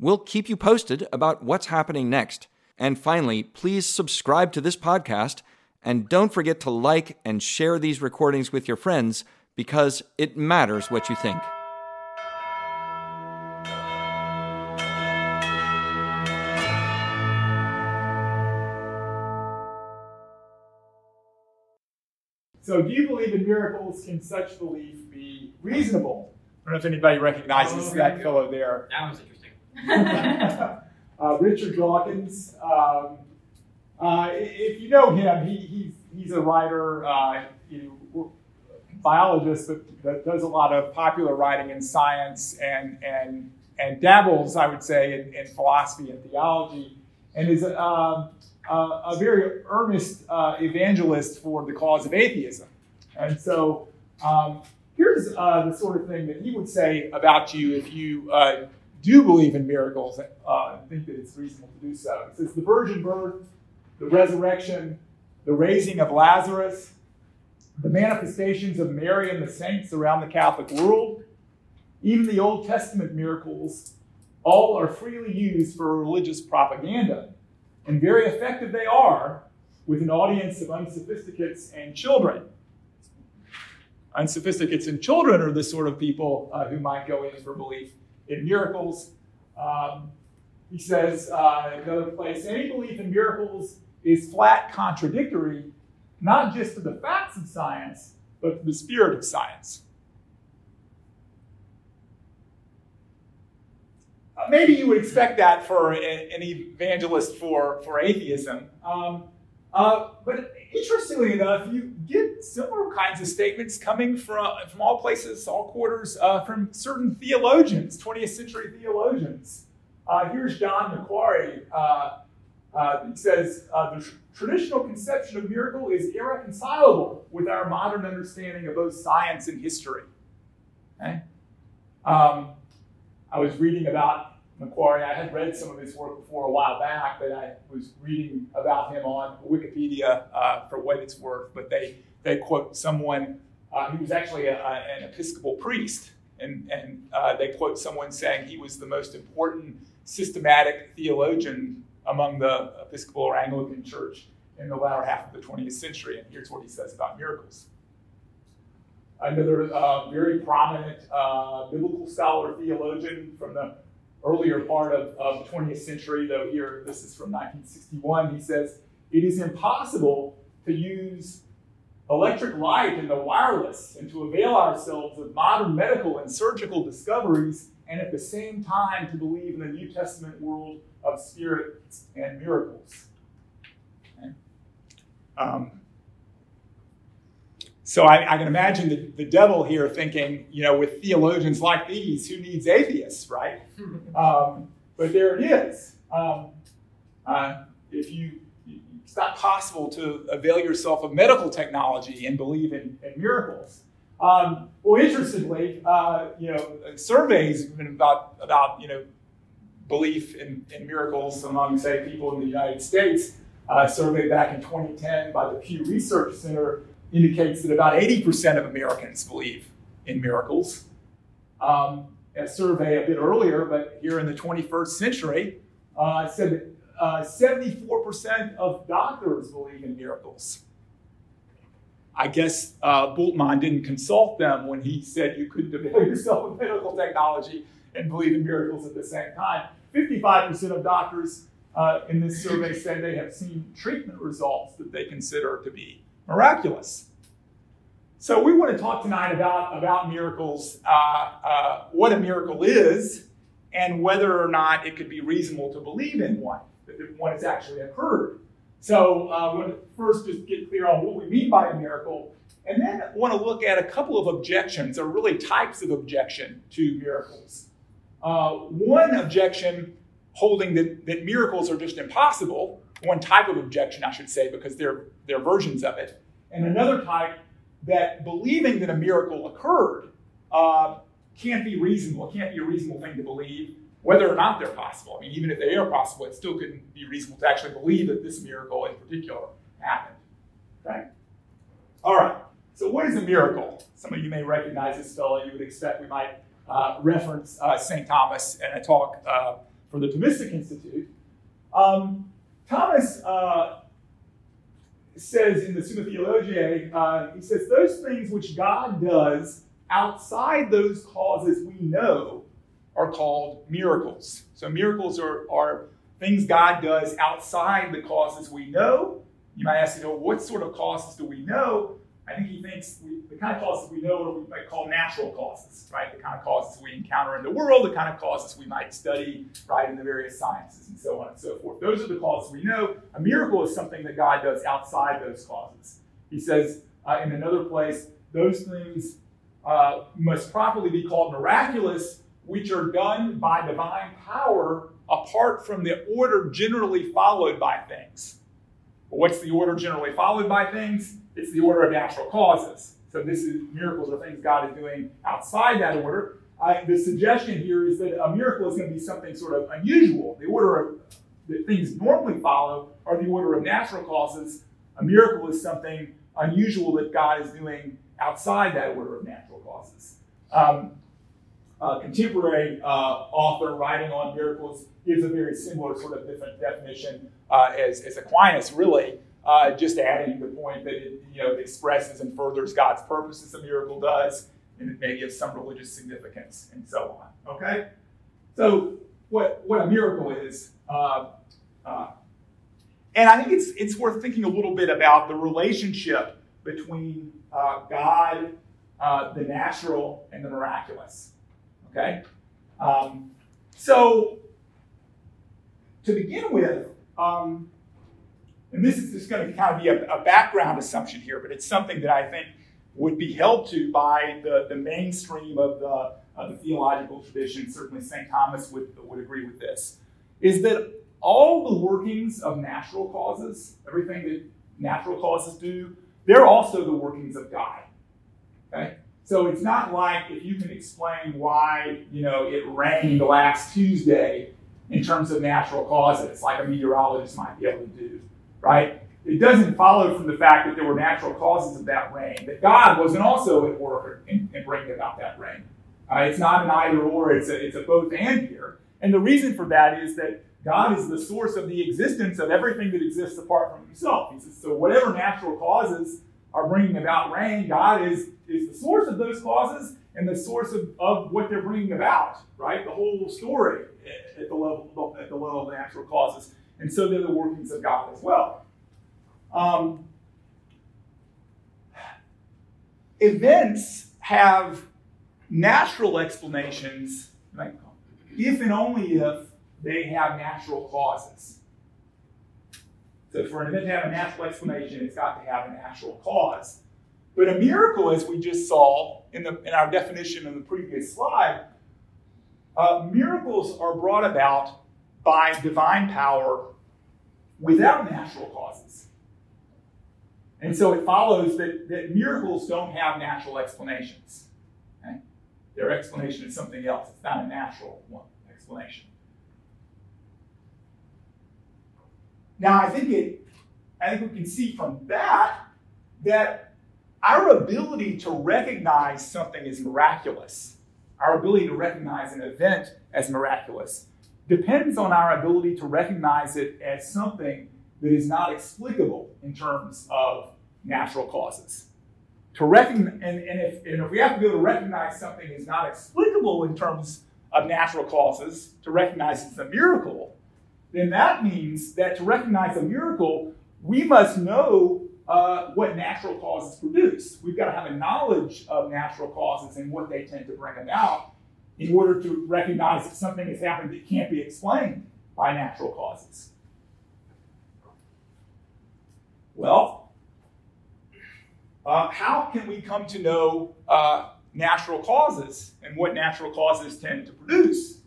We'll keep you posted about what's happening next. And finally, please subscribe to this podcast and don't forget to like and share these recordings with your friends because it matters what you think. So, do you believe in miracles? Can such belief be reasonable? I don't know if anybody recognizes Oh, that fellow there. That was interesting. uh, Richard Dawkins. Um, uh, if you know him, he, he's, he's a writer, uh, you know, biologist that, that does a lot of popular writing in science and, and, and dabbles, I would say, in, in philosophy and theology, and is um, a, a very earnest uh, evangelist for the cause of atheism. And so um, here's uh, the sort of thing that he would say about you if you uh, do believe in miracles uh, and think that it's reasonable to do so. He says the virgin birth, the resurrection, the raising of Lazarus, the manifestations of Mary and the saints around the Catholic world, even the Old Testament miracles, all are freely used for religious propaganda. And very effective they are with an audience of unsophisticates and children. Unsophisticates and children are the sort of people uh, who might go in for belief in miracles. Um, he says, uh, in another place, any belief in miracles is flat contradictory, not just to the facts of science, but to the spirit of science. Uh, maybe you would expect that for an evangelist for, for atheism. Um, uh, but interestingly enough, you get similar kinds of statements coming from, from all places, all quarters, uh, from certain theologians, 20th century theologians. Uh, here's John Macquarrie. Uh, uh, he says uh, the tr- traditional conception of miracle is irreconcilable with our modern understanding of both science and history. Okay? Um, I was reading about Macquarrie. I had read some of his work before a while back, but I was reading about him on Wikipedia uh, for what it's worth. But they, they quote someone, uh, he was actually a, an Episcopal priest, and, and uh, they quote someone saying he was the most important systematic theologian among the Episcopal or Anglican Church in the latter half of the 20th century. And here's what he says about miracles. Another uh, very prominent uh, biblical scholar theologian from the earlier part of, of the 20th century, though here this is from 1961, he says, It is impossible to use electric light and the wireless and to avail ourselves of modern medical and surgical discoveries and at the same time to believe in the New Testament world of spirits and miracles. Okay? Um, so I, I, can imagine the, the devil here thinking, you know, with theologians like these, who needs atheists, right? Um, but there it is. Um, uh, if you, it's not possible to avail yourself of medical technology and believe in, in miracles. Um, well, interestingly, uh, you know, surveys have been about about you know belief in, in miracles among say people in the United States. Uh, a survey back in 2010 by the Pew Research Center indicates that about 80% of Americans believe in miracles. Um, a survey a bit earlier, but here in the 21st century, uh, said that uh, 74% of doctors believe in miracles. I guess uh, Bultmann didn't consult them when he said you couldn't avail yourself of medical technology and believe in miracles at the same time. 55% of doctors uh, in this survey say they have seen treatment results that they consider to be miraculous. So we want to talk tonight about, about miracles, uh, uh, what a miracle is, and whether or not it could be reasonable to believe in one, that one has actually occurred. So uh, we want to first just get clear on what we mean by a miracle, and then want to look at a couple of objections, or really types of objection to miracles. Uh, one objection holding that, that miracles are just impossible, one type of objection, I should say, because they're, they're versions of it, and another type that believing that a miracle occurred uh, can't be reasonable. It can't be a reasonable thing to believe, whether or not they're possible. I mean, even if they are possible, it still couldn't be reasonable to actually believe that this miracle in particular happened. Okay? All right. So, what is a miracle? Some of you may recognize this fellow. You would expect we might uh, reference uh, St. Thomas in a talk uh, for the Thomistic Institute. Um, Thomas uh, says in the Summa Theologiae, uh, he says, those things which God does outside those causes we know are called miracles. So miracles are, are things God does outside the causes we know. You might ask, you know, what sort of causes do we know? I think he thinks we, the kind of causes we know are what we might call natural causes, right? The kind of causes we encounter in the world, the kind of causes we might study, right, in the various sciences and so on and so forth. Those are the causes we know. A miracle is something that God does outside those causes. He says uh, in another place, those things uh, must properly be called miraculous, which are done by divine power apart from the order generally followed by things. what's the order generally followed by things? It's the order of natural causes. So this is miracles are things God is doing outside that order. I, the suggestion here is that a miracle is going to be something sort of unusual. The order of that things normally follow are the order of natural causes. A miracle is something unusual that God is doing outside that order of natural causes. Um, a contemporary uh, author writing on miracles gives a very similar sort of different definition uh, as, as Aquinas, really uh, just adding the point that it you know, expresses and furthers God's purposes, a miracle does, and it may give some religious significance, and so on. Okay? So, what, what a miracle is, uh, uh, and I think it's, it's worth thinking a little bit about the relationship between uh, God, uh, the natural, and the miraculous. Okay? Um, so, to begin with, um, and this is just going to kind of be a, a, background assumption here, but it's something that I think would be held to by the, the mainstream of the, of the theological tradition. Certainly, St. Thomas would, would agree with this. Is that all the workings of natural causes, everything that natural causes do, they're also the workings of God. Okay? So it's not like if you can explain why, you know, it rained last Tuesday in terms of natural causes, like a meteorologist might be able to do right? It doesn't follow from the fact that there were natural causes of that rain, that God wasn't also at work in, in bringing about that rain. Uh, it's not an either or, it's a, it's a both and here. And the reason for that is that God is the source of the existence of everything that exists apart from himself. He says, so whatever natural causes are bringing about rain, God is, is the source of those causes and the source of, of what they're bringing about, right? The whole story at the level, at the level of natural causes. And so they're the workings of God as well. Um, events have natural explanations, if and only if they have natural causes. So for an event to have a natural explanation, it's got to have a natural cause. But a miracle, as we just saw in, the, in our definition in the previous slide, uh, miracles are brought about by divine power without natural causes. And so it follows that, that miracles don't have natural explanations. Okay? Their explanation is something else. It's not a natural one explanation. Now I think it I think we can see from that that our ability to recognize something as miraculous, our ability to recognize an event as miraculous, depends on our ability to recognize it as something that is not explicable in terms of natural causes. To recognize, and, and, if, and if we have to be able to recognize something is not explicable in terms of natural causes, to recognize it's a miracle, then that means that to recognize a miracle, we must know uh, what natural causes produce. We've got to have a knowledge of natural causes and what they tend to bring about in order to recognize that something has happened that can't be explained by natural causes. Well, uh, how can we come to know uh, natural causes and what natural causes tend to produce?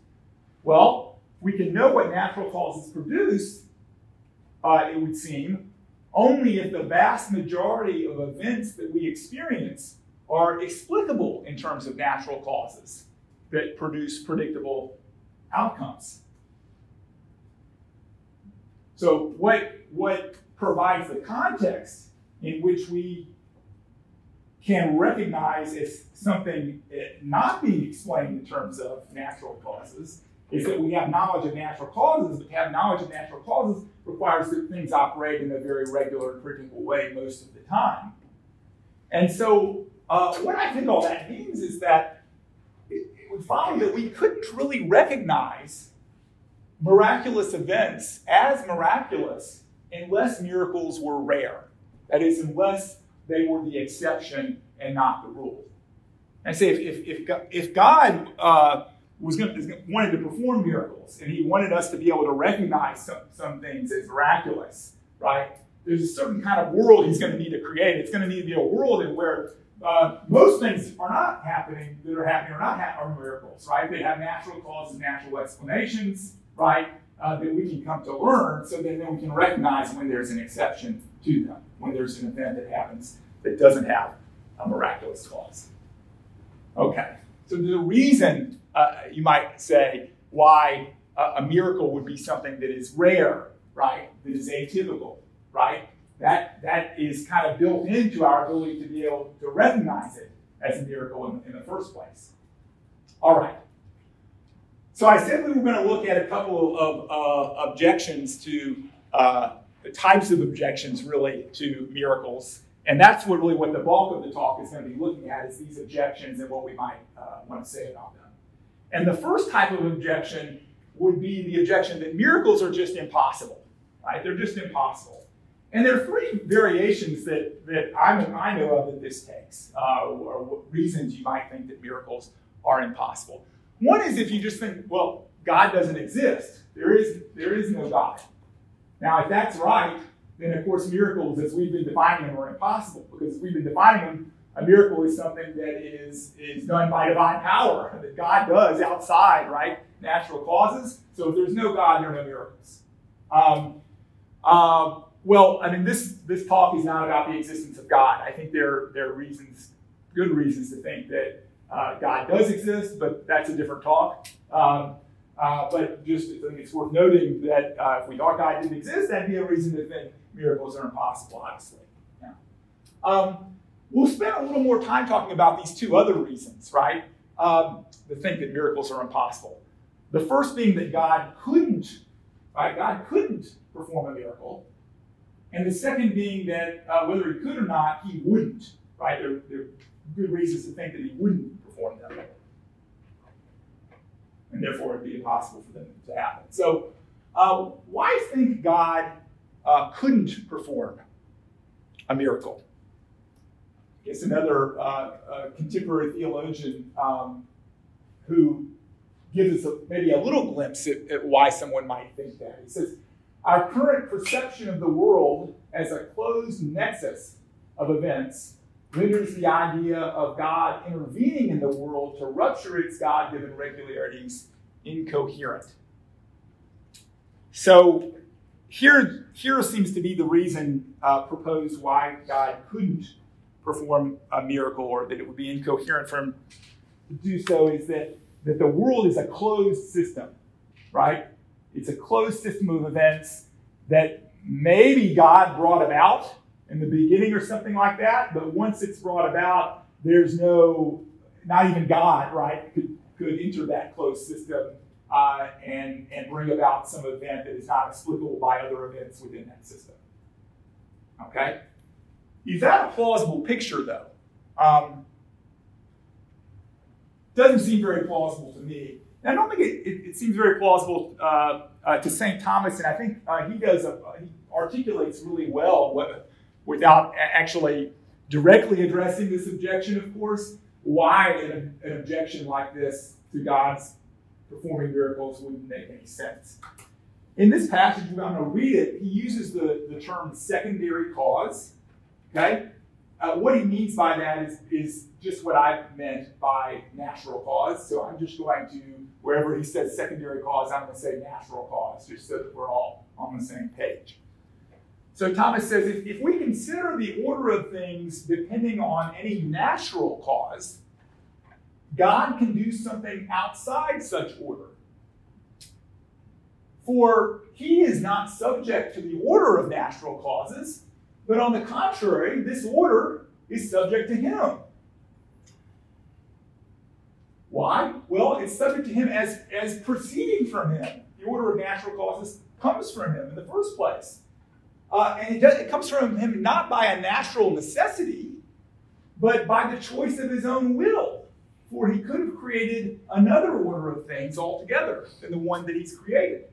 Well, we can know what natural causes produce, uh, it would seem, only if the vast majority of events that we experience are explicable in terms of natural causes that produce predictable outcomes. So, what, what provides the context in which we can recognize as something not being explained in terms of natural causes is that we have knowledge of natural causes, but to have knowledge of natural causes requires that things operate in a very regular and predictable way most of the time. And so, uh, what I think all that means is that would follow that we couldn't really recognize miraculous events as miraculous unless miracles were rare. That is, unless they were the exception and not the rule. I say if, if, if, if God uh, was going wanted to perform miracles and he wanted us to be able to recognize some, some things as miraculous, right? There's a certain kind of world he's going to need to create. It's going to need to be a world in where uh, most things are not happening that are happening are not ha- are miracles, right? They have natural causes, natural explanations, right? Uh, that we can come to learn so that then we can recognize when there's an exception to them, when there's an event that happens that doesn't have a miraculous cause. Okay, so the reason uh, you might say why a, a miracle would be something that is rare, right? That is atypical, right? That, that is kind of built into our ability to be able to recognize it as a miracle in, in the first place. All right. So I said we were going to look at a couple of uh, objections to uh, the types of objections, really, to miracles. And that's what really what the bulk of the talk is going to be looking at is these objections and what we might uh, want to say about them. And the first type of objection would be the objection that miracles are just impossible, right? They're just impossible. And there are three variations that, that I'm, I know of that this takes, uh, or reasons you might think that miracles are impossible. One is if you just think, well, God doesn't exist. There is, there is no God. Now, if that's right, then of course miracles, as we've been defining them, are impossible because we've been defining them a miracle is something that is, is done by divine power, that God does outside, right? Natural causes. So if there's no God, there are no miracles. Um, uh, well, I mean, this, this talk is not about the existence of God. I think there, there are reasons, good reasons to think that uh, God does exist, but that's a different talk. Um, uh, but just I think it's worth noting that uh, if we thought God didn't exist, that'd be a reason to think miracles are impossible, obviously. Yeah. Um, We'll spend a little more time talking about these two other reasons, right? Um, to think that miracles are impossible. The first being that God couldn't, right? God couldn't perform a miracle. And the second being that uh, whether he could or not, he wouldn't, right? There, there are good reasons to think that he wouldn't perform that them. And therefore, it'd be impossible for them to happen. So, uh, why think God uh, couldn't perform a miracle? It's another uh, uh, contemporary theologian um, who gives us a, maybe a little glimpse at, at why someone might think that. He says, Our current perception of the world as a closed nexus of events renders the idea of God intervening in the world to rupture its God given regularities incoherent. So, here, here seems to be the reason uh, proposed why God couldn't perform a miracle or that it would be incoherent for him to do so is that, that the world is a closed system, right? It's a closed system of events that maybe God brought about in the beginning or something like that, but once it's brought about, there's no, not even God, right, could, could enter that closed system uh, and, and bring about some event that is not explicable by other events within that system. Okay? Is that a plausible picture, though? Um, doesn't seem very plausible to me. I don't think it, it, it seems very plausible uh, uh, to St. Thomas, and I think uh, he does a, he articulates really well what, without actually directly addressing this objection, of course, why an, an objection like this to God's performing miracles wouldn't make any sense. In this passage, we're going to read it. He uses the, the term secondary cause. Okay? Uh, what he means by that is, is just what I meant by natural cause. So I'm just going to wherever he says secondary cause, I'm going to say natural cause, just so that we're all on the same page. So Thomas says if, if we consider the order of things depending on any natural cause, God can do something outside such order. For he is not subject to the order of natural causes, but on the contrary, this order is subject to him. Why? Well, it's subject to him as, as proceeding from him. The order of natural causes comes from him in the first place. Uh, and it, does, it comes from him not by a natural necessity, but by the choice of his own will. For he could have created another order of things altogether than the one that he's created.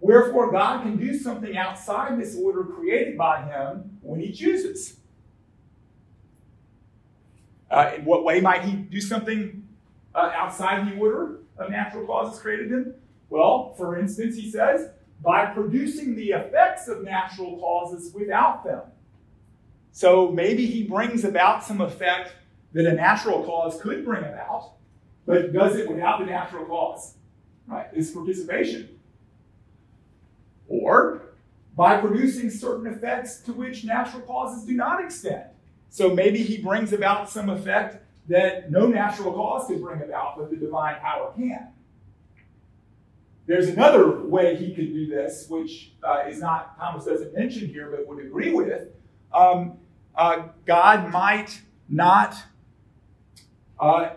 Wherefore, God can do something outside this order created by him when he chooses. Uh, in what way might he do something uh, outside the order of natural causes created him? Well, for instance, he says, by producing the effects of natural causes without them. So maybe he brings about some effect that a natural cause could bring about, but does it without the natural cause. Right? This participation. Or by producing certain effects to which natural causes do not extend. So maybe he brings about some effect that no natural cause could bring about, but the divine power can. There's another way he could do this, which uh, is not, Thomas doesn't mention here, but would agree with. Um, uh, God might not, uh,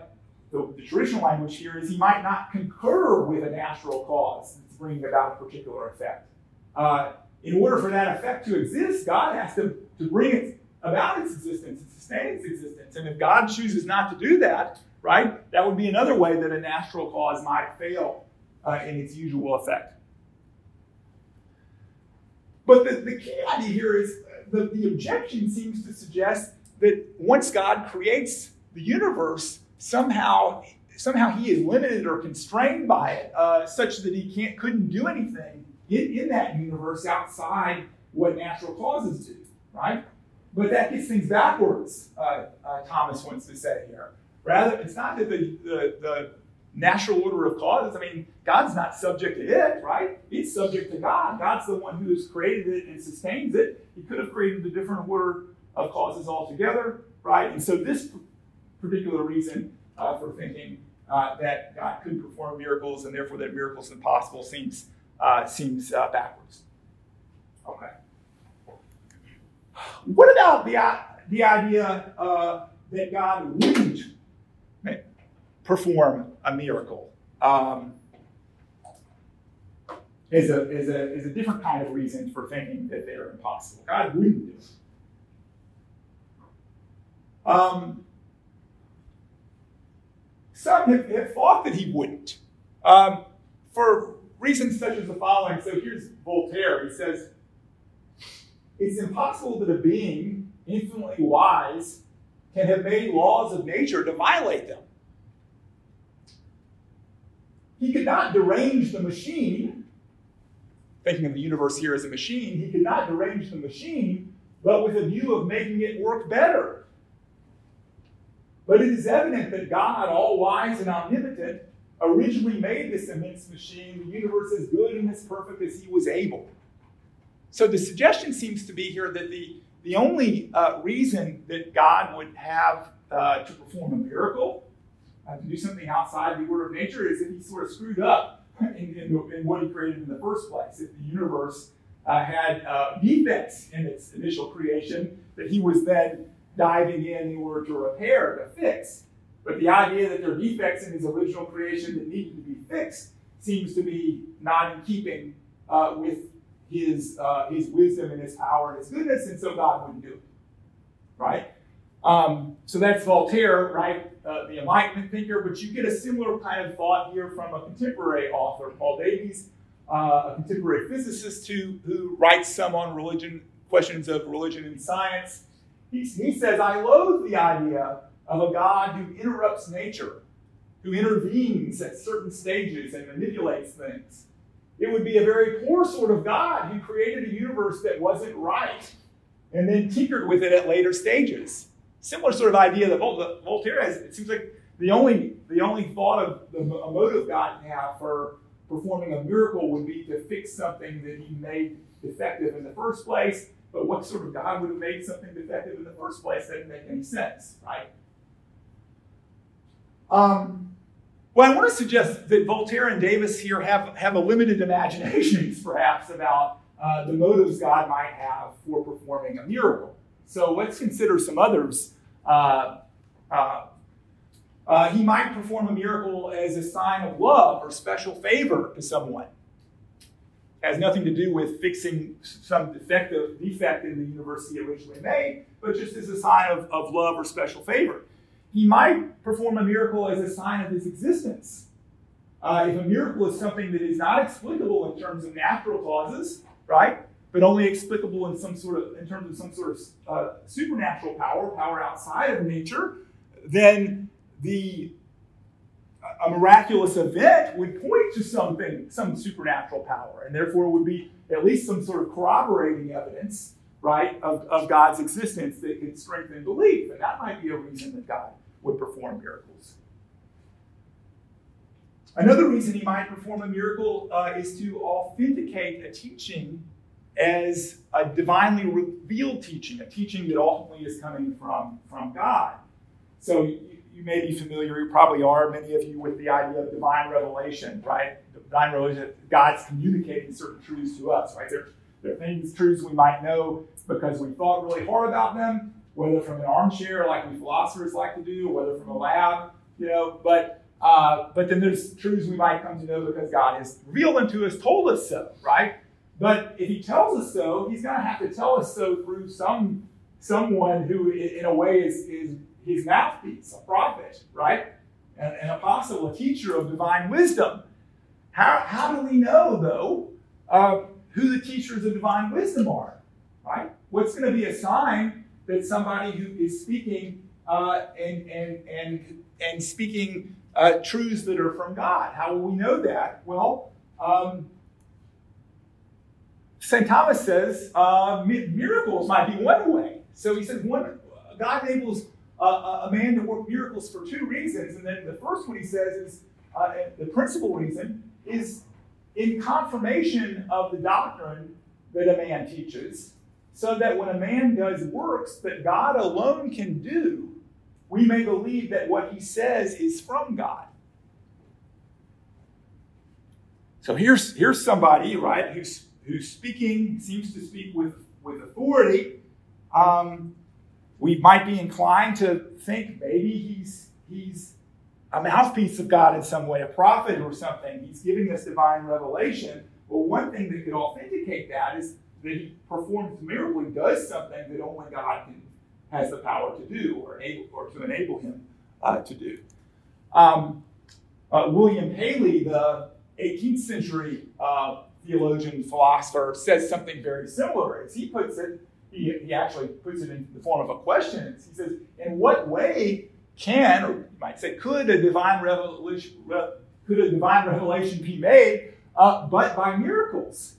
the, the, traditional language here is he might not concur with a natural cause that's bringing about a particular effect. Uh, in order for that effect to exist, God has to, to bring it about its existence and sustain its existence. And if God chooses not to do that, right, that would be another way that a natural cause might fail uh, in its usual effect. But the, the key idea here is the, the objection seems to suggest that once God creates the universe, somehow somehow he is limited or constrained by it, uh, such that he can't couldn't do anything in, in that universe outside what natural causes do, right? But that gets things backwards, uh, uh, Thomas wants to say here. Rather, it's not that the, the, the natural order of causes. I mean, God's not subject to it, right? It's subject to God. God's the one who has created it and sustains it. He could have created a different order of causes altogether, right? And so this particular reason uh, for thinking uh, that God could perform miracles and therefore that miracles impossible seems uh, seems uh, backwards. Okay. What about the the idea uh, that God wouldn't perform a miracle. Um, is a, is, a, is a different kind of reason for thinking that they're impossible. God wouldn't do it. Um, some have, have, thought that he wouldn't um, for reasons such as the following. So here's Voltaire. He says, It's impossible that a being infinitely wise can have made laws of nature to violate them. He could not derange the machine, thinking of the universe here as a machine, he could not derange the machine, but with a view of making it work better. But it is evident that God, all wise and omnipotent, originally made this immense machine, the universe as good and as perfect as he was able. So the suggestion seems to be here that the, the only uh, reason that God would have uh, to perform a miracle uh, to do something outside the order of nature is if he sort of screwed up in, in, in what he created in the first place. If the universe uh, had uh, defects in its initial creation that he was then diving in in order to repair, to fix. But the idea that there are defects in his original creation that needed to be fixed seems to be not in keeping uh, with his, uh, his wisdom and his power and his goodness, and so God wouldn't do it. Right? Um, so that's Voltaire, right? Uh, the Enlightenment thinker, but you get a similar kind of thought here from a contemporary author, Paul Davies, uh, a contemporary physicist who, who writes some on religion, questions of religion and science. He, he says, I loathe the idea of a God who interrupts nature, who intervenes at certain stages and manipulates things. It would be a very poor sort of God who created a universe that wasn't right and then tinkered with it at later stages similar sort of idea that Voltaire has. It seems like the only the only thought of the a motive God can have for performing a miracle would be to fix something that He made defective in the first place. But what sort of God would have made something defective in the first place? That doesn't make any sense, right? Um, well, I want to suggest that Voltaire and Davies here have, have a limited imaginations, perhaps, about uh, the motives God might have for performing a miracle. So let's consider some others. Uh, uh, uh, he might perform a miracle as a sign of love or special favor to someone. It has nothing to do with fixing some defective defect in the university originally made, but just as a sign of, of love or special favor. He might perform a miracle as a sign of his existence. Uh, if a miracle is something that is not explicable in terms of natural causes, right, but only explicable in some sort of in terms of some sort of uh, supernatural power, power outside of nature, then the a miraculous event would point to something, some supernatural power, and therefore would be at least some sort of corroborating evidence, right, of, of God's existence that could strengthen belief. And that might be a reason that God would perform miracles. Another reason he might perform a miracle uh, is to authenticate a teaching as a divinely revealed teaching, a teaching that ultimately is coming from, from God. So you, you may be familiar, you probably are, many of you, with the idea of divine revelation, right? Divine revelation, God's communicating certain truths to us, right? There, there are things, truths we might know because we thought really hard about them, whether from an armchair like we philosophers like to do, whether from a lab, you know, but uh, but then there's truths we might come to know because God has revealed them to us, told us so, right? But if He tells us so, He's going to have to tell us so through some someone who, in a way, is, is His mouthpiece, a prophet, right? An, an apostle, a teacher of divine wisdom. How, how do we know, though, uh, who the teachers of divine wisdom are, right? What's going to be a sign that somebody who is speaking uh, and, and, and, and speaking uh, truths that are from God. How will we know that? Well, um, St. Thomas says uh, miracles might be one way. So he says one, God enables a, a, man to work miracles for two reasons. And then the first one he says is uh, the principal reason is in confirmation of the doctrine that a man teaches, so that when a man does works that God alone can do, we may believe that what he says is from God. So here's, here's somebody, right, who's, who's speaking, seems to speak with, with authority. Um, we might be inclined to think maybe he's, he's a mouthpiece of God in some way, a prophet or something. He's giving us divine revelation. Well, one thing that could authenticate that is that he performs miracle, he does something that only God can has the power to do or, able, or to enable him uh, to do. Um, uh, William Paley, the 18th century uh, theologian, philosopher, says something very similar. As he puts it, he, he actually puts it in the form of a question. He says, In what way can, or you might say, could a divine revelation, could a divine revelation be made uh, but by miracles?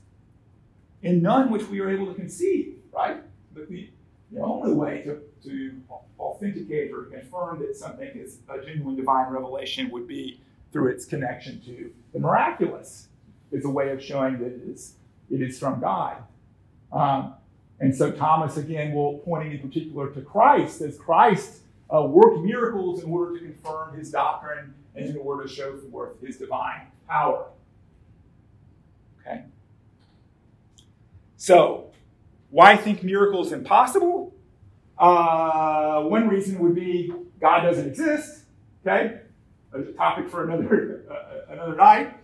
In none which we are able to conceive, right? But the, the only way to, to authenticate or confirm that something is a genuine divine revelation would be through its connection to the miraculous. It's a way of showing that it is, it is from God. Um, and so Thomas, again, will pointing in particular to Christ, as Christ uh, worked miracles in order to confirm his doctrine and in order to show forth his divine power. Okay? So, why think miracles impossible? Uh, one reason would be God doesn't exist. Okay, a topic for another uh, another night.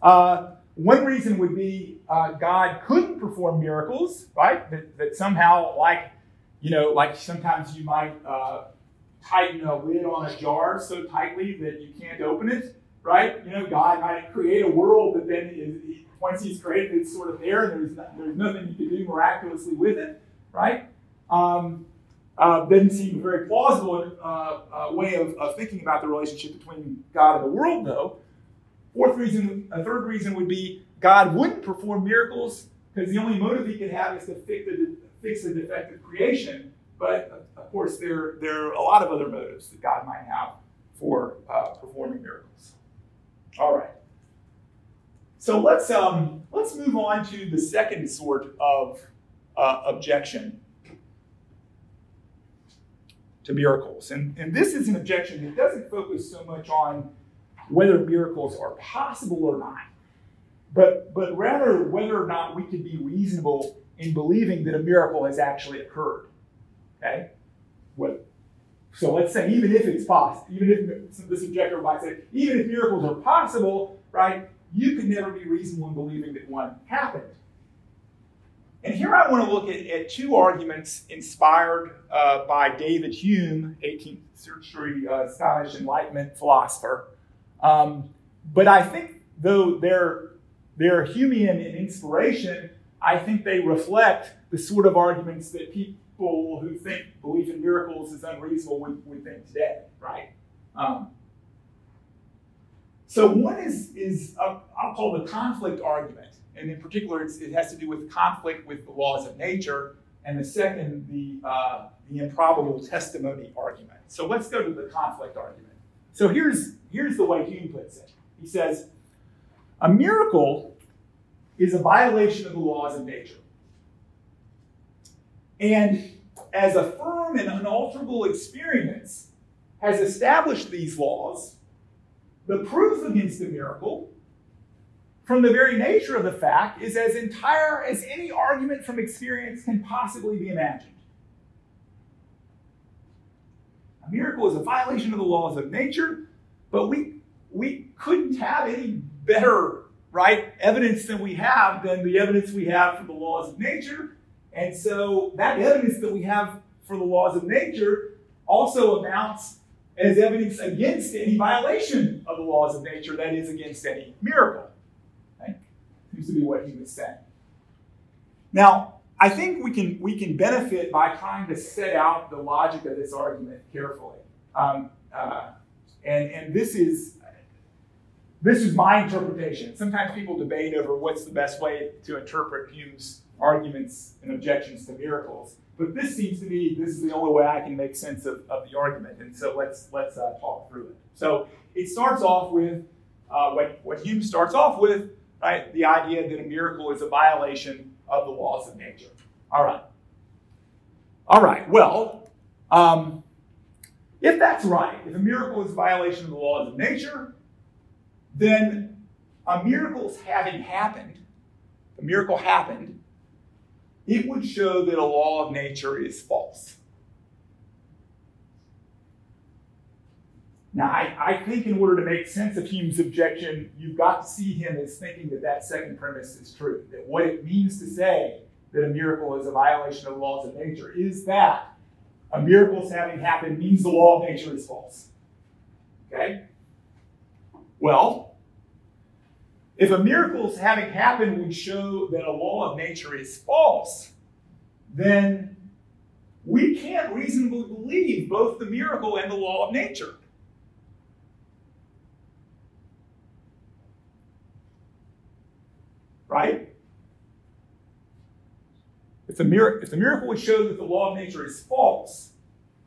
Uh, one reason would be uh, God couldn't perform miracles, right? That, that, somehow, like you know, like sometimes you might uh, tighten a lid on a jar so tightly that you can't open it, right? You know, God might create a world, but then is, once He's created, it's sort of there, and there's not, there's nothing you can do miraculously with it, right? Um, uh, doesn't seem a very plausible uh, uh, way of, of, thinking about the relationship between God and the world, though. Fourth reason, a third reason would be God wouldn't perform miracles because the only motive he could have is to fix the, fix the defective creation. But of course, there, there are a lot of other motives that God might have for uh, performing miracles. All right. So let's um, let's move on to the second sort of uh, objection to miracles, and and this is an objection that doesn't focus so much on whether miracles are possible or not, but but rather whether or not we can be reasonable in believing that a miracle has actually occurred. Okay, what so let's say even if it's possible, even if this objector might say, even if miracles are possible, right, you can never be reasonable in believing that one happened. And here I want to look at, at two arguments inspired uh, by David Hume, 18th century uh, Scottish Enlightenment philosopher. Um, but I think, though they're, they're Humean in inspiration, I think they reflect the sort of arguments that people people who think belief in miracles is unreasonable would, would think today, right? Um, so one is, is uh, I'll call the conflict argument, and in particular, it has to do with conflict with the laws of nature, and the second, the, uh, the improbable testimony argument. So let's go to the conflict argument. So here's, here's the way Hume puts it. He says, a miracle is a violation of the laws of nature. And as a firm and unalterable experience has established these laws, the proof against the miracle, from the very nature of the fact, is as entire as any argument from experience can possibly be imagined. A miracle is a violation of the laws of nature, but we, we couldn't have any better right evidence than we have than the evidence we have from the laws of nature and so that evidence that we have for the laws of nature also amounts as evidence against any violation of the laws of nature, that is, against any miracle. Right? Seems to be what he was saying. Now, I think we can, we can benefit by trying to set out the logic of this argument carefully. Um, uh, and, and this is this is my interpretation. Sometimes people debate over what's the best way to interpret Hume's arguments and objections to miracles. But this seems to me this is the only way I can make sense of, of the argument. And so let's let's uh, talk through it. So it starts off with uh, what, what Hume starts off with, right? The idea that a miracle is a violation of the laws of nature. All right. All right. Well, um, if that's right, if a miracle is a violation of the laws of nature, then a miracle's having happened, a miracle happened, it would show that a law of nature is false. Now, I, I, think in order to make sense of Hume's objection, you've got to see him as thinking that that second premise is true. That what it means to say that a miracle is a violation of the laws of nature is that a miracle's having happened means the law of nature is false. Okay? Well, if a miracle's having happened would show that a law of nature is false, then we can't reasonably believe both the miracle and the law of nature. Right? If the, mir- if the miracle would show that the law of nature is false,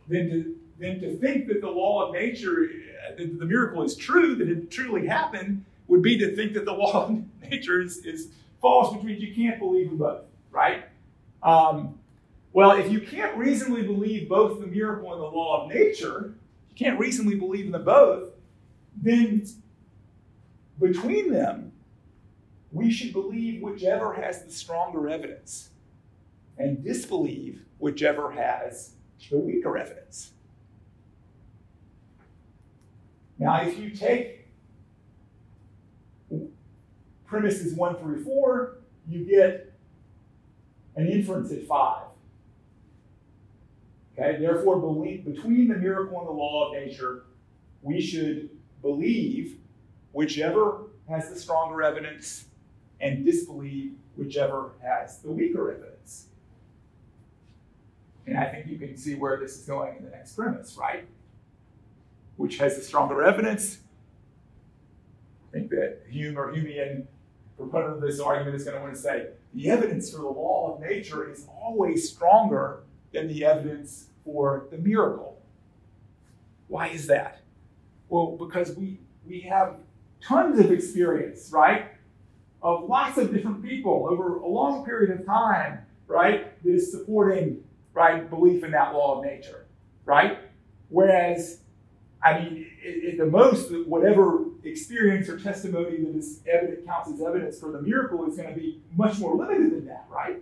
then to, then to think that the law of nature, that the miracle is true, that it truly happened, would be to think that the law of nature is, is false, which means you can't believe in both, right? Um, well, if you can't reasonably believe both the miracle and the law of nature, you can't reasonably believe in the both, then between them, we should believe whichever has the stronger evidence and disbelieve whichever has the weaker evidence. Now, if you take premises one through four, you get an inference at five. Okay, therefore, believe, between the miracle and the law of nature, we should believe whichever has the stronger evidence and disbelieve whichever has the weaker evidence. And I think you can see where this is going in the next premise, right? Which has the stronger evidence? I think that Hume or Humean proponent of this argument is going to want to say the evidence for the law of nature is always stronger than the evidence for the miracle. Why is that? Well, because we, we have tons of experience, right? Of lots of different people over a long period of time, right? That is supporting, right, belief in that law of nature, right? Whereas, I mean, at the most, whatever experience or testimony that is evident counts as evidence for the miracle is going to be much more limited than that, right?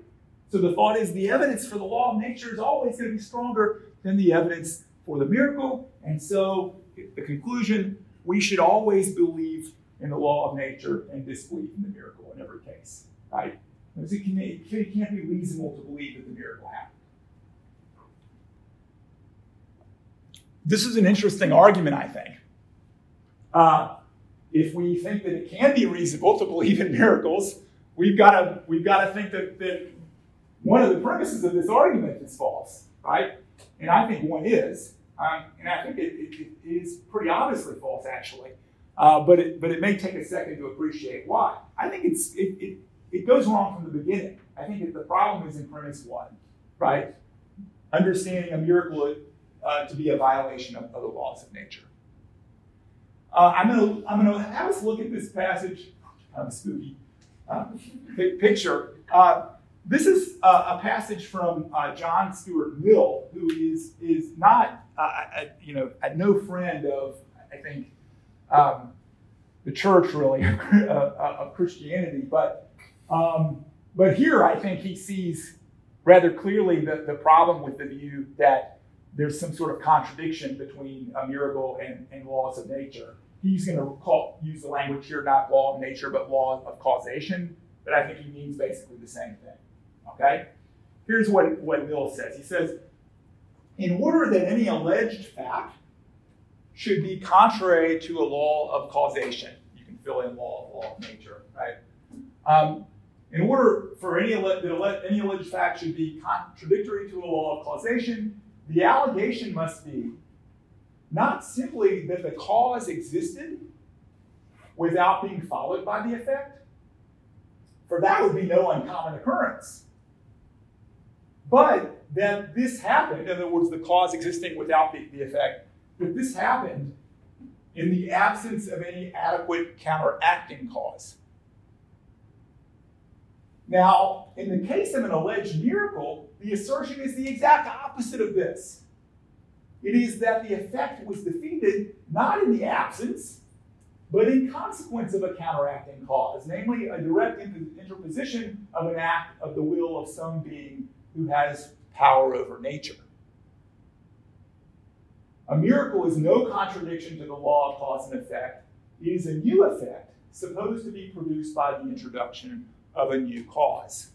So the thought is the evidence for the law of nature is always going to be stronger than the evidence for the miracle. And so the conclusion we should always believe in the law of nature and disbelieve in the miracle in every case, right? Because it, can, it can't be reasonable to believe that the miracle happened. This is an interesting argument, I think. Uh, if we think that it can be reasonable to believe in miracles, we've got to we've got to think that, that one of the premises of this argument is false, right? And I think one is, um, and I think it, it, it is pretty obviously false, actually. Uh, but it but it may take a second to appreciate why. I think it's it, it, it goes wrong from the beginning. I think that the problem is in premise one, right? Understanding a miracle uh, to be a violation of, of the laws of nature. Uh, I'm going to I'm gonna have us look at this passage, kind of spooky uh, picture. Uh, this is a, a passage from uh, John Stuart Mill, who is is not uh, a, you know a no friend of I think um, the church really of Christianity, but um, but here I think he sees rather clearly the, the problem with the view that there's some sort of contradiction between a miracle and, and laws of nature. He's going to call, use the language here, not law of nature, but law of causation. But I think he means basically the same thing. Okay? Here's what, what Mill says. He says, in order that any alleged fact should be contrary to a law of causation, you can fill in law, law of nature, right? Um, in order for any, any alleged fact should be contradictory to a law of causation, the allegation must be not simply that the cause existed without being followed by the effect, for that would be no uncommon occurrence, but that this happened, in other words, the cause existing without the, the effect, that this happened in the absence of any adequate counteracting cause. Now, in the case of an alleged miracle, the assertion is the exact opposite of this. It is that the effect was defeated not in the absence, but in consequence of a counteracting cause, namely a direct interposition of an act of the will of some being who has power over nature. A miracle is no contradiction to the law of cause and effect. It is a new effect supposed to be produced by the introduction of a new cause.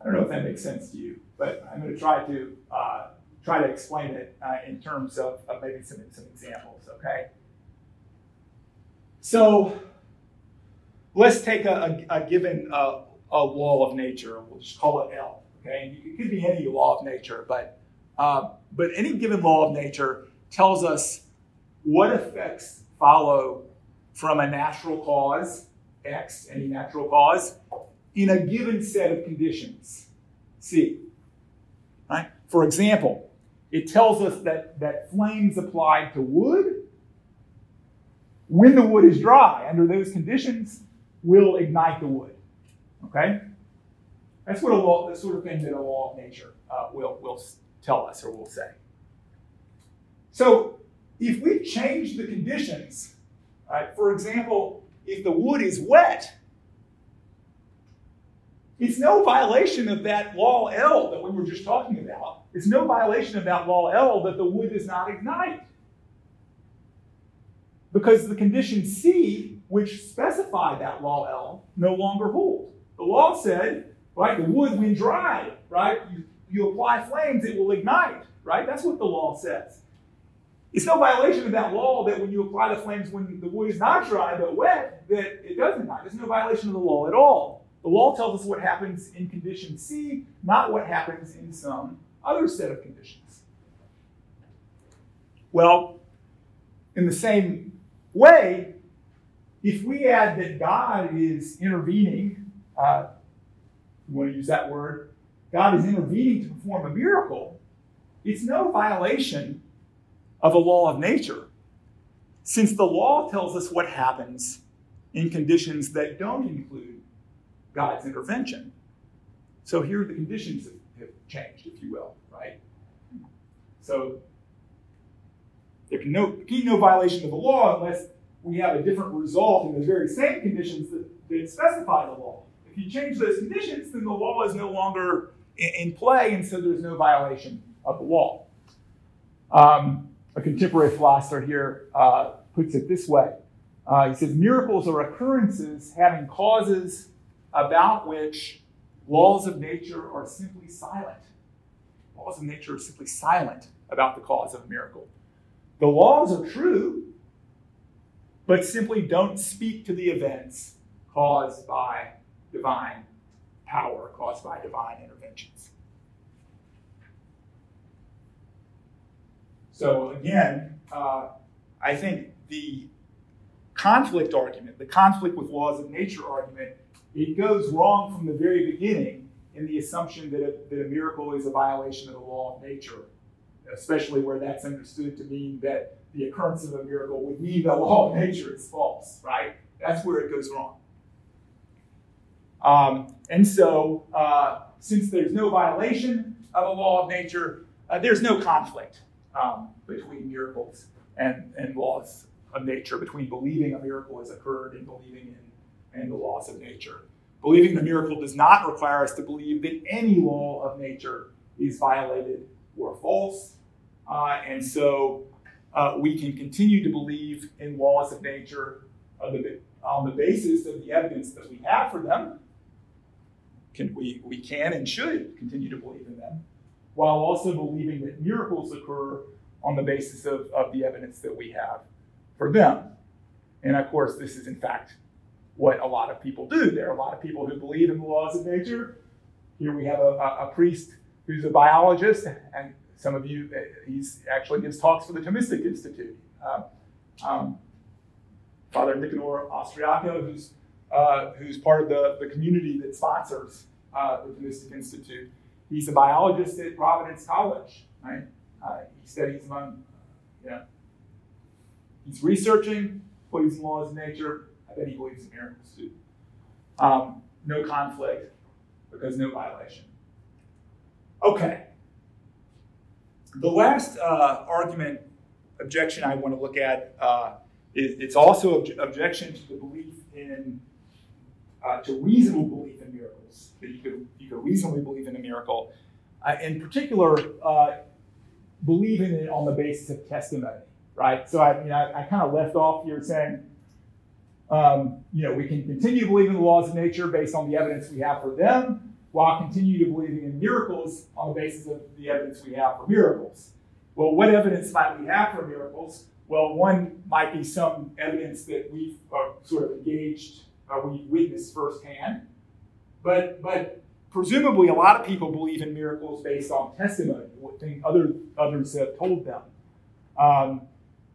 I don't know if that makes sense to you, but I'm going to try to uh, try to explain it uh, in terms of, of, maybe some, some examples, okay? So let's take a, a, a given uh, a law of nature, we'll just call it L, okay? It could be any law of nature, but, uh, but any given law of nature tells us what effects follow from a natural cause, X, any natural cause, in a given set of conditions, C. Right? For example, it tells us that, that flames applied to wood, when the wood is dry, under those conditions, will ignite the wood. Okay? That's what a law, the sort of thing that a law of nature uh, will, will tell us or will say. So if we change the conditions, right, for example, if the wood is wet, it's no violation of that law L that we were just talking about. It's no violation of that law L that the wood does not ignite. Because the condition C, which specified that law L, no longer holds. The law said, right, the wood when dry, right, you, you apply flames, it will ignite, right? That's what the law says. It's no violation of that law that when you apply the flames when the wood is not dry but wet, that it doesn't ignite. There's no violation of the law at all. The law tells us what happens in condition C, not what happens in some other set of conditions. Well, in the same way, if we add that God is intervening, uh, you want to use that word, God is intervening to perform a miracle, it's no violation of a law of nature, since the law tells us what happens in conditions that don't include God's intervention. So here the conditions have changed, if you will, right? So there can no, be no violation of the law unless we have a different result in the very same conditions that, that specify the law. If you change those conditions, then the law is no longer in, in play, and so there's no violation of the law. Um, a contemporary philosopher here uh, puts it this way. Uh, he says, miracles are occurrences having causes about which laws of nature are simply silent. Laws of nature are simply silent about the cause of a miracle. The laws are true, but simply don't speak to the events caused by divine power, caused by divine interventions. So, again, uh, I think the conflict argument, the conflict with laws of nature argument, it goes wrong from the very beginning in the assumption that a, that a miracle is a violation of the law of nature, especially where that's understood to mean that the occurrence of a miracle would mean the law of nature is false, right? That's where it goes wrong. Um, and so, uh, since there's no violation of a law of nature, uh, there's no conflict um, between miracles and, and laws of nature, between believing a miracle has occurred and believing in, the laws of nature. Believing the miracle does not require us to believe that any law of nature is violated or false. Uh, and so uh, we can continue to believe in laws of nature the, on the basis of the evidence that we have for them. Can, we, we can and should continue to believe in them, while also believing that miracles occur on the basis of, of the evidence that we have for them. And of course, this is in fact what a lot of people do. There are a lot of people who believe in the laws of nature. Here we have a, a, a priest who's a biologist, and some of you, he actually gives talks for the Thomistic Institute. Uh, um, Father Nicanor Austriaco, who's, uh, who's part of the, the community that sponsors uh, the Thomistic Institute. He's a biologist at Providence College, right? Uh, he studies among, yeah. He's researching, believes in laws of nature. I bet he believes in miracles too. Um, no conflict because no violation. Okay. The last uh, argument, objection I want to look at uh, is it's also ob- objection to the belief in, uh, to reasonable belief miracles, that you could, you could reasonably believe in a miracle. Uh, in particular, uh, believing it on the basis of testimony, right? So I, know, I, I kind of left off here saying, um, you know, we can continue believing the laws of nature based on the evidence we have for them, while continue to believing in miracles on the basis of the evidence we have for miracles. Well, what evidence might we have for miracles? Well, one might be some evidence that we've uh, sort of engaged, uh, we've witnessed firsthand. But, but presumably, a lot of people believe in miracles based on testimony, what things other, others have told them. Um,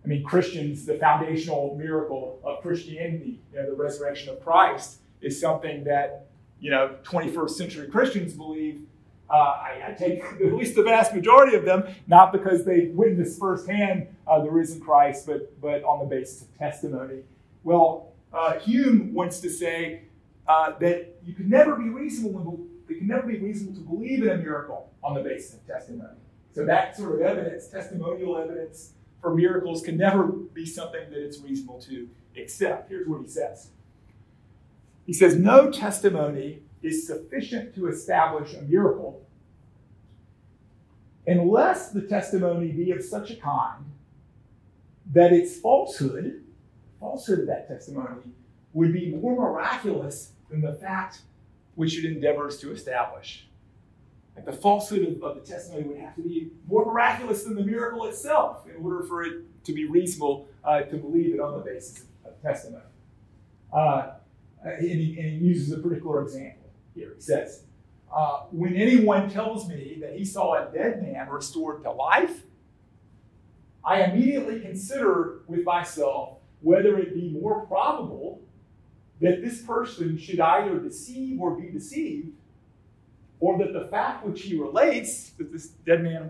I mean, Christians, the foundational miracle of Christianity, you know, the resurrection of Christ, is something that you know, 21st century Christians believe. Uh, I, I, take at least the vast majority of them, not because they witnessed firsthand uh, the risen Christ, but, but on the basis of testimony. Well, uh, Hume wants to say uh, that you can never be reasonable. It can never be reasonable to believe in a miracle on the basis of testimony. So that sort of evidence, testimonial evidence for miracles, can never be something that it's reasonable to accept. Here's what he says. He says, No testimony is sufficient to establish a miracle unless the testimony be of such a kind that its falsehood, falsehood of that testimony, would be more miraculous than the fact which it endeavors to establish. Like the falsehood of, of, the testimony would have to be more miraculous than the miracle itself in order for it to be reasonable uh, to believe it on the basis of testimony. Uh, and, he, and, he, uses a particular example here. He says, uh, When anyone tells me that he saw a dead man restored to life, I immediately consider with myself whether it be more probable that this person should either deceive or be deceived, or that the fact which he relates, that this dead man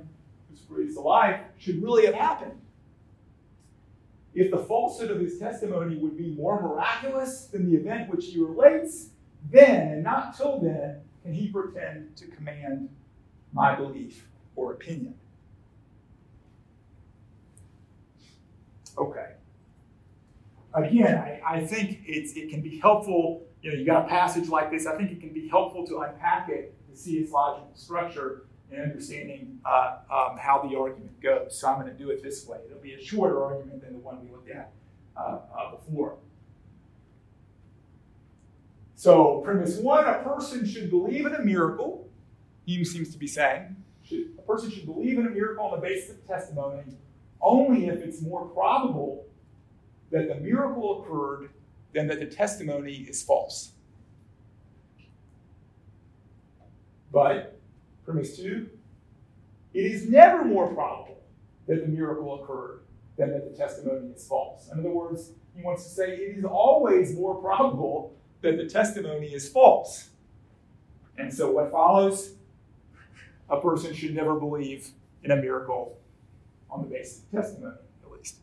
who's raised alive, should really have happened. If the falsehood of his testimony would be more miraculous than the event which he relates, then and not till then can he pretend to command my belief or opinion. Okay. Again, I, I think it's, it can be helpful. You know, you got a passage like this. I think it can be helpful to unpack it to see its logical structure and understanding uh, um, how the argument goes. So I'm going to do it this way. It'll be a shorter argument than the one we looked at uh, uh, before. So, premise one a person should believe in a miracle. Hume seems to be saying should, a person should believe in a miracle on the basis of testimony only if it's more probable that the miracle occurred than that the testimony is false. But, premise two, it is never more probable that the miracle occurred than that the testimony is false. In other words, he wants to say it is always more probable that the testimony is false. And so what follows? A person should never believe in a miracle on the basis of testimony, at least.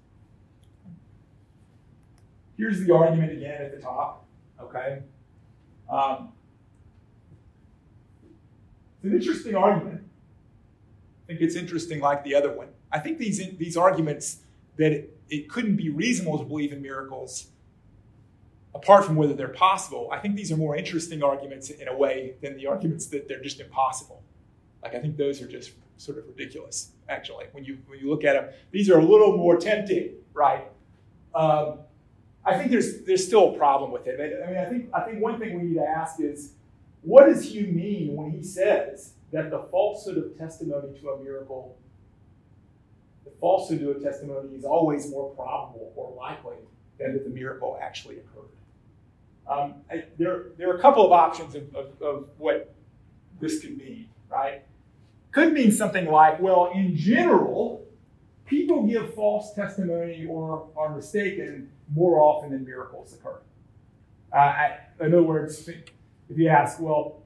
Here's the argument again at the top, okay? Um, it's an interesting argument. I think it's interesting like the other one. I think these, these arguments that it, it couldn't be reasonable to believe in miracles apart from whether they're possible, I think these are more interesting arguments in a way than the arguments that they're just impossible. Like I think those are just sort of ridiculous, actually. When you when you look at them, these are a little more tempting, right? Um, I think there's there's still a problem with it. I mean, I think I think one thing we need to ask is, what does Hume mean when he says that the falsehood of testimony to a miracle, the falsehood of a testimony is always more probable or likely than that the miracle actually occurred? Um, I, there, there are a couple of options of, of, of what this could mean, right? Could mean something like, well, in general, people give false testimony or are mistaken more often than miracles occur. Uh, I, in other words, if you ask, well,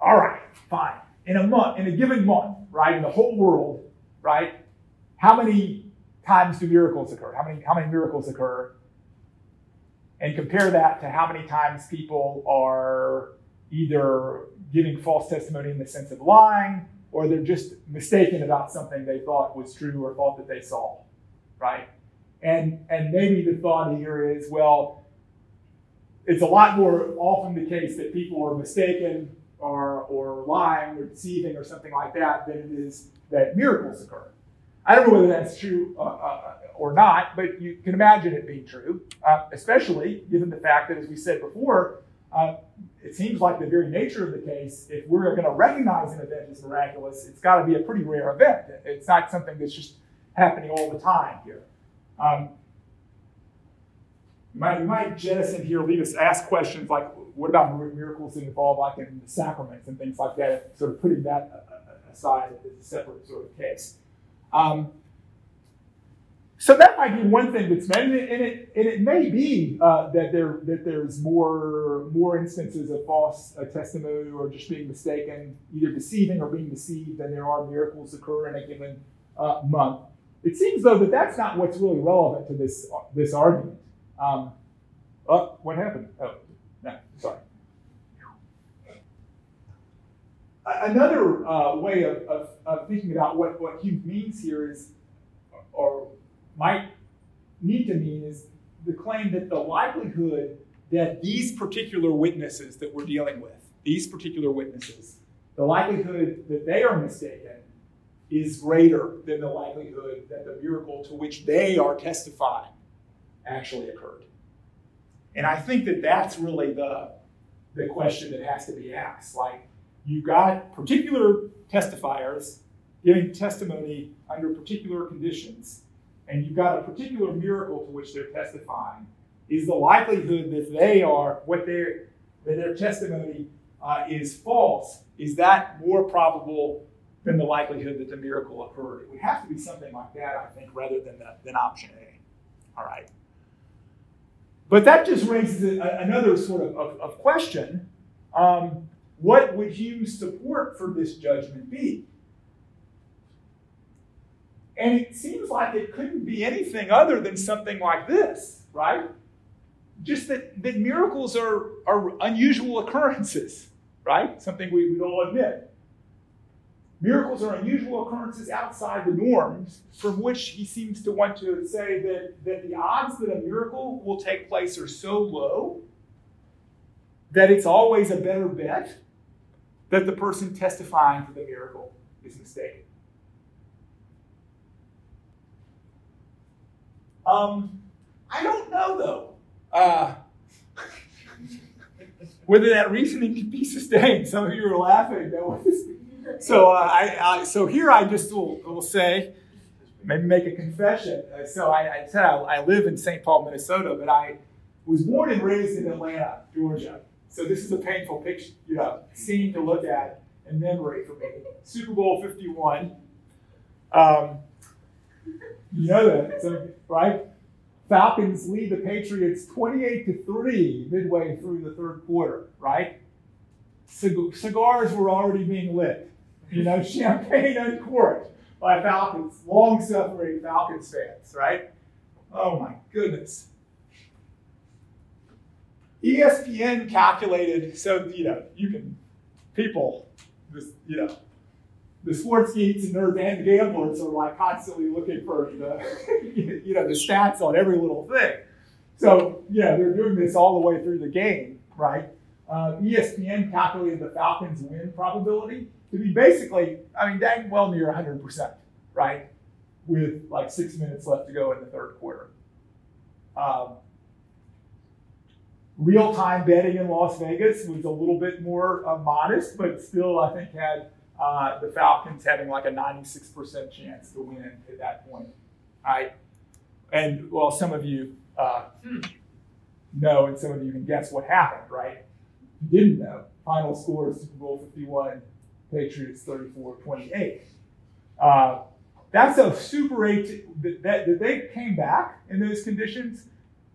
all right, fine. In a month, in a given month, right, in the whole world, right, how many times do miracles occur? How many, how many miracles occur? and compare that to how many times people are either giving false testimony in the sense of lying or they're just mistaken about something they thought was true or thought that they saw, right? And, and maybe the thought here is, well, it's a lot more often the case that people are mistaken or, or lying or deceiving or something like that than it is that miracles occur. I don't know whether that's true uh, uh, or not, but you can imagine it being true, uh, especially given the fact that, as we said before, uh, it seems like the very nature of the case, if we're going to recognize an event as miraculous, it's got to be a pretty rare event. It's not something that's just happening all the time here. Um, you might, you might jettison here, leave us ask questions like, what about miracles that involve like in the sacraments and things like that, sort of putting that aside as a separate sort of case. Um, so that might be one thing that's meant, and it, and it, and it may be uh, that there that there's more more instances of false uh, testimony or just being mistaken, either deceiving or being deceived, than there are miracles occur in a given uh, month. It seems though that that's not what's really relevant to this this argument. Um, oh, what happened? Oh, no, sorry. Another uh, way of, of, of, thinking about what, what Hume means here is, or might need to mean, is the claim that the likelihood that these particular witnesses that we're dealing with, these particular witnesses, the likelihood that they are mistaken is greater than the likelihood that the miracle to which they are testifying actually occurred. And I think that that's really the, the question that has to be asked. Like, you've got particular testifiers giving testimony under particular conditions, and you've got a particular miracle to which they're testifying, is the likelihood that they are what their that their testimony uh, is false is that more probable than the likelihood that the miracle occurred? It would have to be something like that, I think, rather than the, than option A. All right. But that just raises a, another sort of, of, of question. Um, what would Hume's support for this judgment be? and it seems like it couldn't be anything other than something like this, right? Just that, that miracles are, are unusual occurrences, right? Something we would all admit. Miracles are unusual occurrences outside the norms, from which he seems to want to say that, that the odds that a miracle will take place are so low that it's always a better bet that the person testifying to the miracle is mistaken. Um, I don't know though uh, whether that reasoning can be sustained. Some of you are laughing. So uh, I, I, so here I just will, will say, maybe make a confession. Uh, so I, I said I, I live in St. Paul, Minnesota, but I was born and raised in Atlanta, Georgia. So this is a painful picture, you know, scene to look at and memory for me. Super Bowl 51. Um, you know that, so, right? Falcons lead the Patriots 28 to 3 midway through the third quarter, right? Cig- cigars were already being lit. You know, champagne uncorked by Falcons, long suffering Falcons fans, right? Oh my goodness. ESPN calculated, so, you know, you can, people, this, you know, the sports geeks and nerds and gamblers are like constantly looking for the, you know, the stats on every little thing. So, yeah, they're doing this all the way through the game, right? Uh, ESPN calculated the Falcons' win probability to be basically, I mean, dang well near 100%, right? With like six minutes left to go in the third quarter. Um, Real time betting in Las Vegas was a little bit more uh, modest, but still, I think, had uh, the Falcons having like a 96% chance to win at that point. Right? And well, some of you uh, know, and some of you can guess what happened, right? You didn't know. Final score Super Bowl 51, Patriots 34 28. Uh, that's a super eight that, that they came back in those conditions.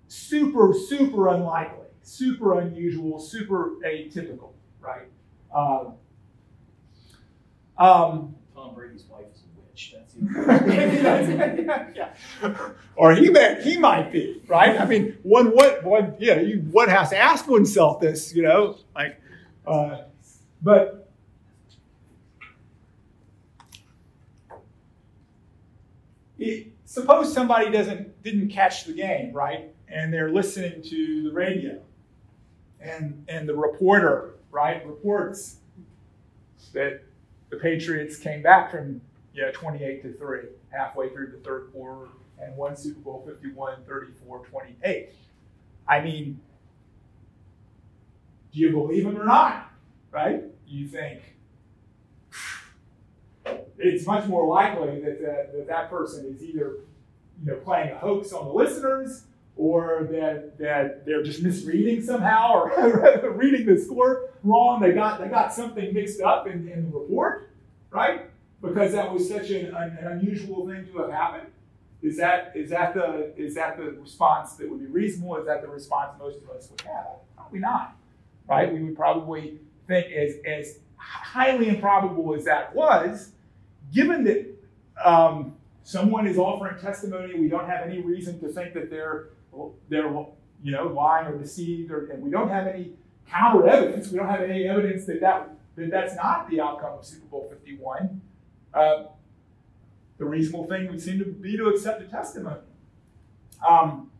Super, super unlikely, super unusual, super atypical, right? Um, um, Tom Brady's wife is a witch. That's yeah. Or he may, he might be right. I mean, one what one yeah you one has to ask oneself this you know like, uh, but suppose somebody doesn't didn't catch the game right and they're listening to the radio and and the reporter right reports that the Patriots came back from know, 28 to 3 halfway through the third quarter and won Super Bowl 51 34 28. I mean, do you believe him or not? Right? You think it's much more likely that that, that, that person is either you know, playing a hoax on the listeners or that, that they're just misreading somehow or reading the score wrong. They got, they got something mixed up in, in the report, right? Because that was such an, an, unusual thing to have happened. Is that, is, that the, is that the response that would be reasonable? Is that the response most of us would have? Probably not, right? We would probably think as, as highly improbable as that was, given that um, someone is offering testimony, we don't have any reason to think that they're they're you know lying or deceived, or, and we don't have any counter evidence. We don't have any evidence that, that, that that's not the outcome of Super Bowl 51. Uh, the reasonable thing would seem to be to accept the testimony. Um,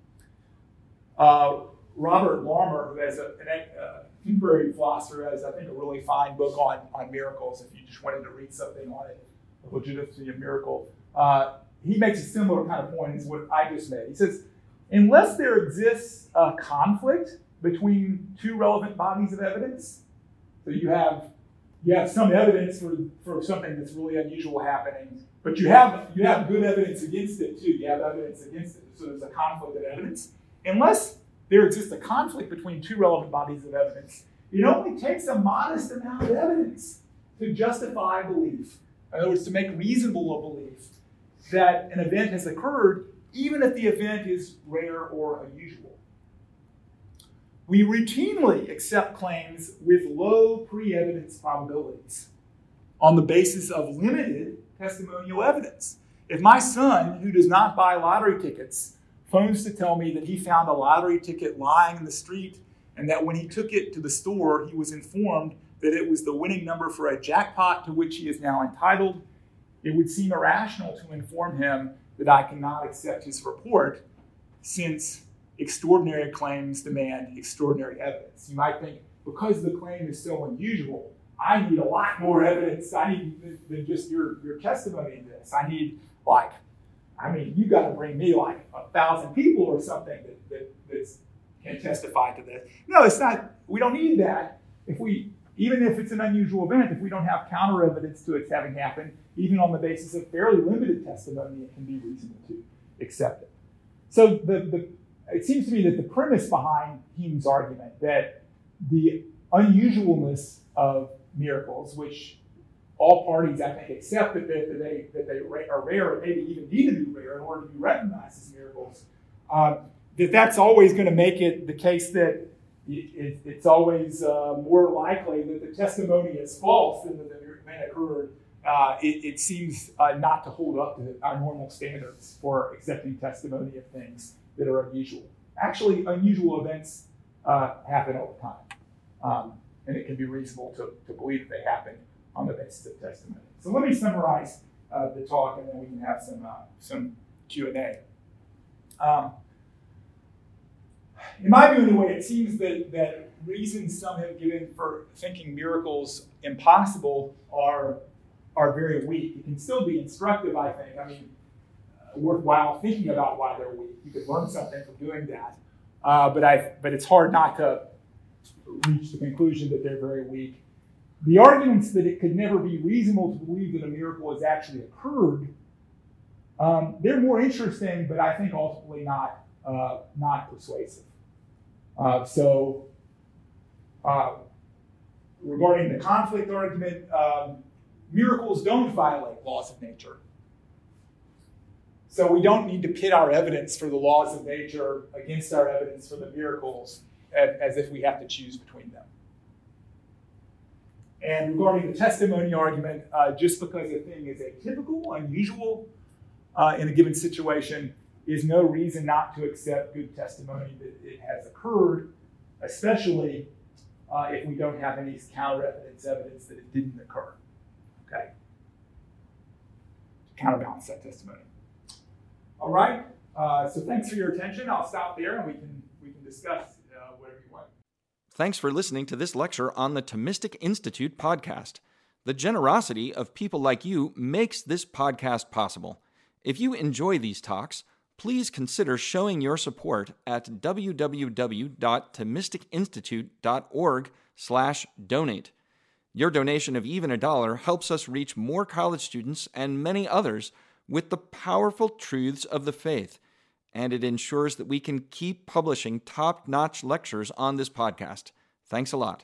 uh, Robert Larmer, who has a, an uh, contemporary philosopher, has I think a really fine book on, on miracles. If you just wanted to read something on it, legitimacy of miracle, uh, he makes a similar kind of point as what I just made. He says unless there exists a conflict between two relevant bodies of evidence, so you have you have some evidence for, for something that's really unusual happening, but you have you have good evidence against it too. You have evidence against it, so there's a conflict of evidence. Unless there exists a conflict between two relevant bodies of evidence, it only takes a modest amount of evidence to justify belief. In other words, to make reasonable a belief that an event has occurred even if the event is rare or unusual. We routinely accept claims with low pre evidence probabilities on the basis of limited testimonial evidence. If my son, who does not buy lottery tickets, phones to tell me that he found a lottery ticket lying in the street and that when he took it to the store, he was informed that it was the winning number for a jackpot to which he is now entitled, it would seem irrational to inform him that I cannot accept his report since extraordinary claims demand extraordinary evidence. You might think, because the claim is so unusual, I need a lot more evidence. I need than just your, your testimony in this. I need like, I mean, you got to bring me like a thousand people or something that, that that's, can testify to this. No, it's not. We don't need that. If we, even if it's an unusual event, if we don't have counter evidence to its having happened, even on the basis of fairly limited testimony, it can be reasonable to accept it. So the, the it seems to me that the premise behind Hume's argument that the unusualness of miracles, which all parties, I think, accept that they, that they, that they are rare and maybe even need to be rare in order to be recognized as miracles, uh, that that's always going to make it the case that it, it's always uh, more likely that the testimony is false than that the event occurred. Uh, it, it, seems uh, not to hold up to our normal standards for accepting testimony of things that are unusual. Actually, unusual events uh, happen all the time. Um, and it can be reasonable to, to believe that they happen on the basis of testimony. So let me summarize uh, the talk, and then we can have some uh, some Q and A. Um, in my view, anyway, it seems that that reasons some have given for thinking miracles impossible are are very weak. It can still be instructive, I think. I mean, uh, worthwhile thinking about why they're weak. You could learn something from doing that. Uh, but I, but it's hard not to reach the conclusion that they're very weak. The arguments that it could never be reasonable to believe that a miracle has actually occurred, um, they're more interesting, but I think ultimately not, uh, not persuasive. Uh, so, uh, regarding the conflict argument, um, miracles don't violate laws of nature. So we don't need to pit our evidence for the laws of nature against our evidence for the miracles as if we have to choose between them. And regarding the testimony argument, uh, just because a thing is atypical, unusual uh, in a given situation, is no reason not to accept good testimony that it has occurred, especially uh, if we don't have any counter evidence, evidence that it didn't occur. Okay? To counterbalance that testimony. All right. Uh, so thanks for your attention. I'll stop there and we can we can discuss uh, whatever you want. Thanks for listening to this lecture on the Thomistic Institute podcast. The generosity of people like you makes this podcast possible. If you enjoy these talks, please consider showing your support at www.thomisticinstitute.org slash donate. Your donation of even a dollar helps us reach more college students and many others with the powerful truths of the faith and it ensures that we can keep publishing top notch lectures on this podcast. Thanks a lot.